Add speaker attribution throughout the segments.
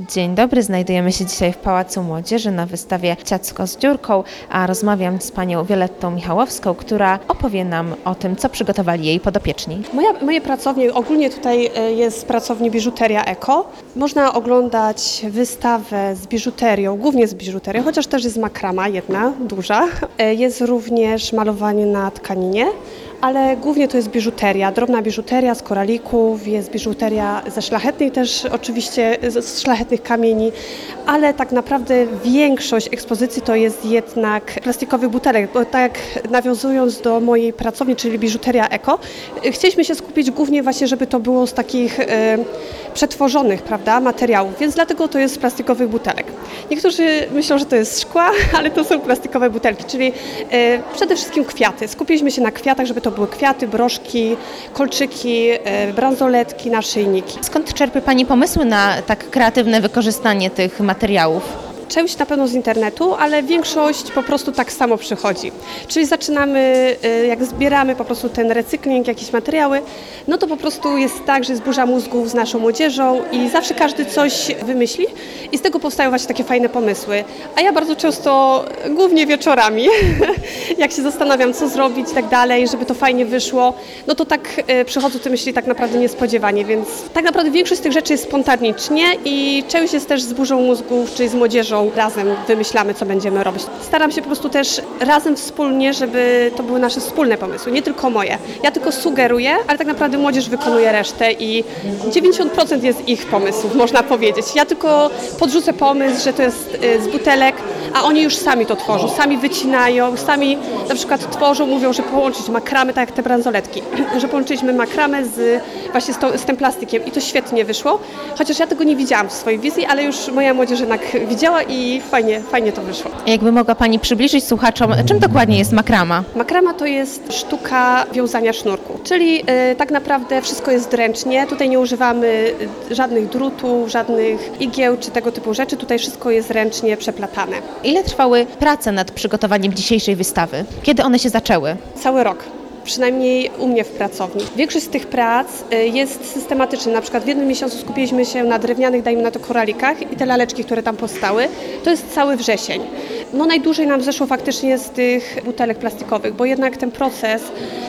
Speaker 1: Dzień dobry, znajdujemy się dzisiaj w Pałacu Młodzieży na wystawie Ciacko z dziurką, a rozmawiam z panią Violettą Michałowską, która opowie nam o tym, co przygotowali jej podopieczni.
Speaker 2: Moja, moje pracownie, ogólnie tutaj e, jest pracownia biżuteria eko. Można oglądać wystawę z biżuterią, głównie z biżuterią, chociaż też jest makrama jedna, duża. E, Jest również malowanie na tkaninie, ale głównie to jest biżuteria, drobna biżuteria z koralików, jest biżuteria ze szlachetnej też oczywiście, z- szlachetnych kamieni, ale tak naprawdę większość ekspozycji to jest jednak plastikowych butelek, bo tak nawiązując do mojej pracowni, czyli biżuteria eko, y, chcieliśmy się skupić głównie właśnie, żeby to było z takich e, przetworzonych, prawda, materiałów, więc dlatego to jest z plastikowych butelek. Niektórzy myślą, że to jest szkła, ale to są plastikowe butelki, czyli e, przede wszystkim kwiaty. Skupiliśmy się na kwiatach, żeby to były kwiaty, broszki, kolczyki, e, bransoletki, naszyjniki.
Speaker 1: Skąd czerpie pani pomysły na tak kreatywne wykorzystanie tych materiałów?
Speaker 2: Część na pewno z internetu, ale większość po prostu tak samo przychodzi. Czyli zaczynamy, y, jak zbieramy po prostu ten recykling, jakieś materiały, no to po prostu jest tak, że jest burza mózgów z naszą młodzieżą i zawsze każdy coś wymyśli i z tego powstają właśnie takie fajne pomysły. A ja bardzo często, głównie wieczorami, jak się zastanawiam, co zrobić i tak dalej, żeby to fajnie wyszło, no to tak y, przychodzą te myśli tak naprawdę niespodziewanie, więc tak naprawdę większość z tych rzeczy jest spontanicznie i część jest też z burzą mózgów, czyli z młodzieżą razem wymyślamy, co będziemy robić. Staram się po prostu też razem wspólnie, żeby to były nasze wspólne pomysły, nie tylko moje. Ja tylko sugeruję, ale tak naprawdę młodzież wykonuje resztę i 90% jest ich pomysłów, można powiedzieć. Ja tylko podrzucę pomysł, że to jest y, z butelek, a oni już sami to tworzą, sami wycinają, sami na przykład tworzą, mówią, że połączyć makramę, tak jak te bransoletki, że połączyliśmy makramę z, właśnie z, to, z tym plastikiem i to świetnie wyszło, chociaż ja tego nie widziałam w swojej wizji, ale już moja młodzież jednak widziała i fajnie, fajnie to wyszło.
Speaker 1: Jakby mogła pani przybliżyć słuchaczom, czym dokładnie jest makrama?
Speaker 2: Makrama to jest sztuka wiązania sznurku, czyli y, tak naprawdę wszystko jest ręcznie. Tutaj nie używamy y, żadnych drutów, żadnych igieł czy tego typu rzeczy. Tutaj wszystko jest ręcznie przeplatane.
Speaker 1: Ile trwały prace nad przygotowaniem dzisiejszej wystawy? Kiedy one się zaczęły?
Speaker 2: Cały rok. Przynajmniej u mnie w pracowni. Większość z tych prac y, jest systematyczna. Na przykład w jednym miesiącu skupiliśmy się na drewnianych, dajmy na to koralikach i te laleczki, które tam powstały. To jest cały wrzesień. No najdłużej nam zeszło faktycznie z tych butelek plastikowych, bo jednak ten proces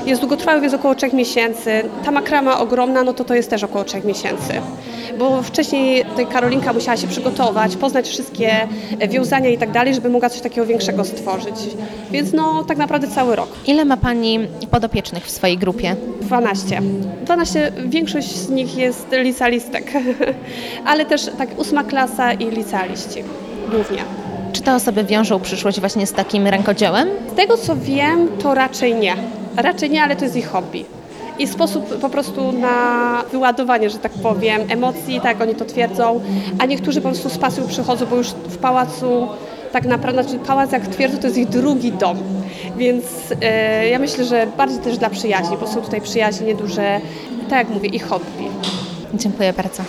Speaker 2: jest długotrwały, jest około 3 miesięcy. Ta makrama ogromna, no to to jest też około 3 miesięcy. Bo wcześniej tutaj Karolinka musiała się przygotować, poznać wszystkie wiązania i tak dalej, żeby mogła coś takiego większego stworzyć. Więc no tak naprawdę cały rok.
Speaker 1: Ile ma pani podopiecznych w swojej grupie?
Speaker 2: 12. 12, większość z nich jest licealistek, ale też tak ósma klasa i licealiści głównie.
Speaker 1: Czy te osoby wiążą przyszłość właśnie z takim rękodziełem?
Speaker 2: Z tego co wiem, to raczej nie. Raczej nie, ale to jest ich hobby. I sposób po prostu na wyładowanie, że tak powiem, emocji, tak oni to twierdzą, a niektórzy po prostu z pasją przychodzą, bo już w pałacu tak naprawdę, znaczy pałac jak twierdzą, to jest ich drugi dom. Więc e, ja myślę, że bardziej też dla przyjaźni, bo są tutaj przyjaźnie duże, tak jak mówię, ich hobby.
Speaker 1: Dziękuję bardzo.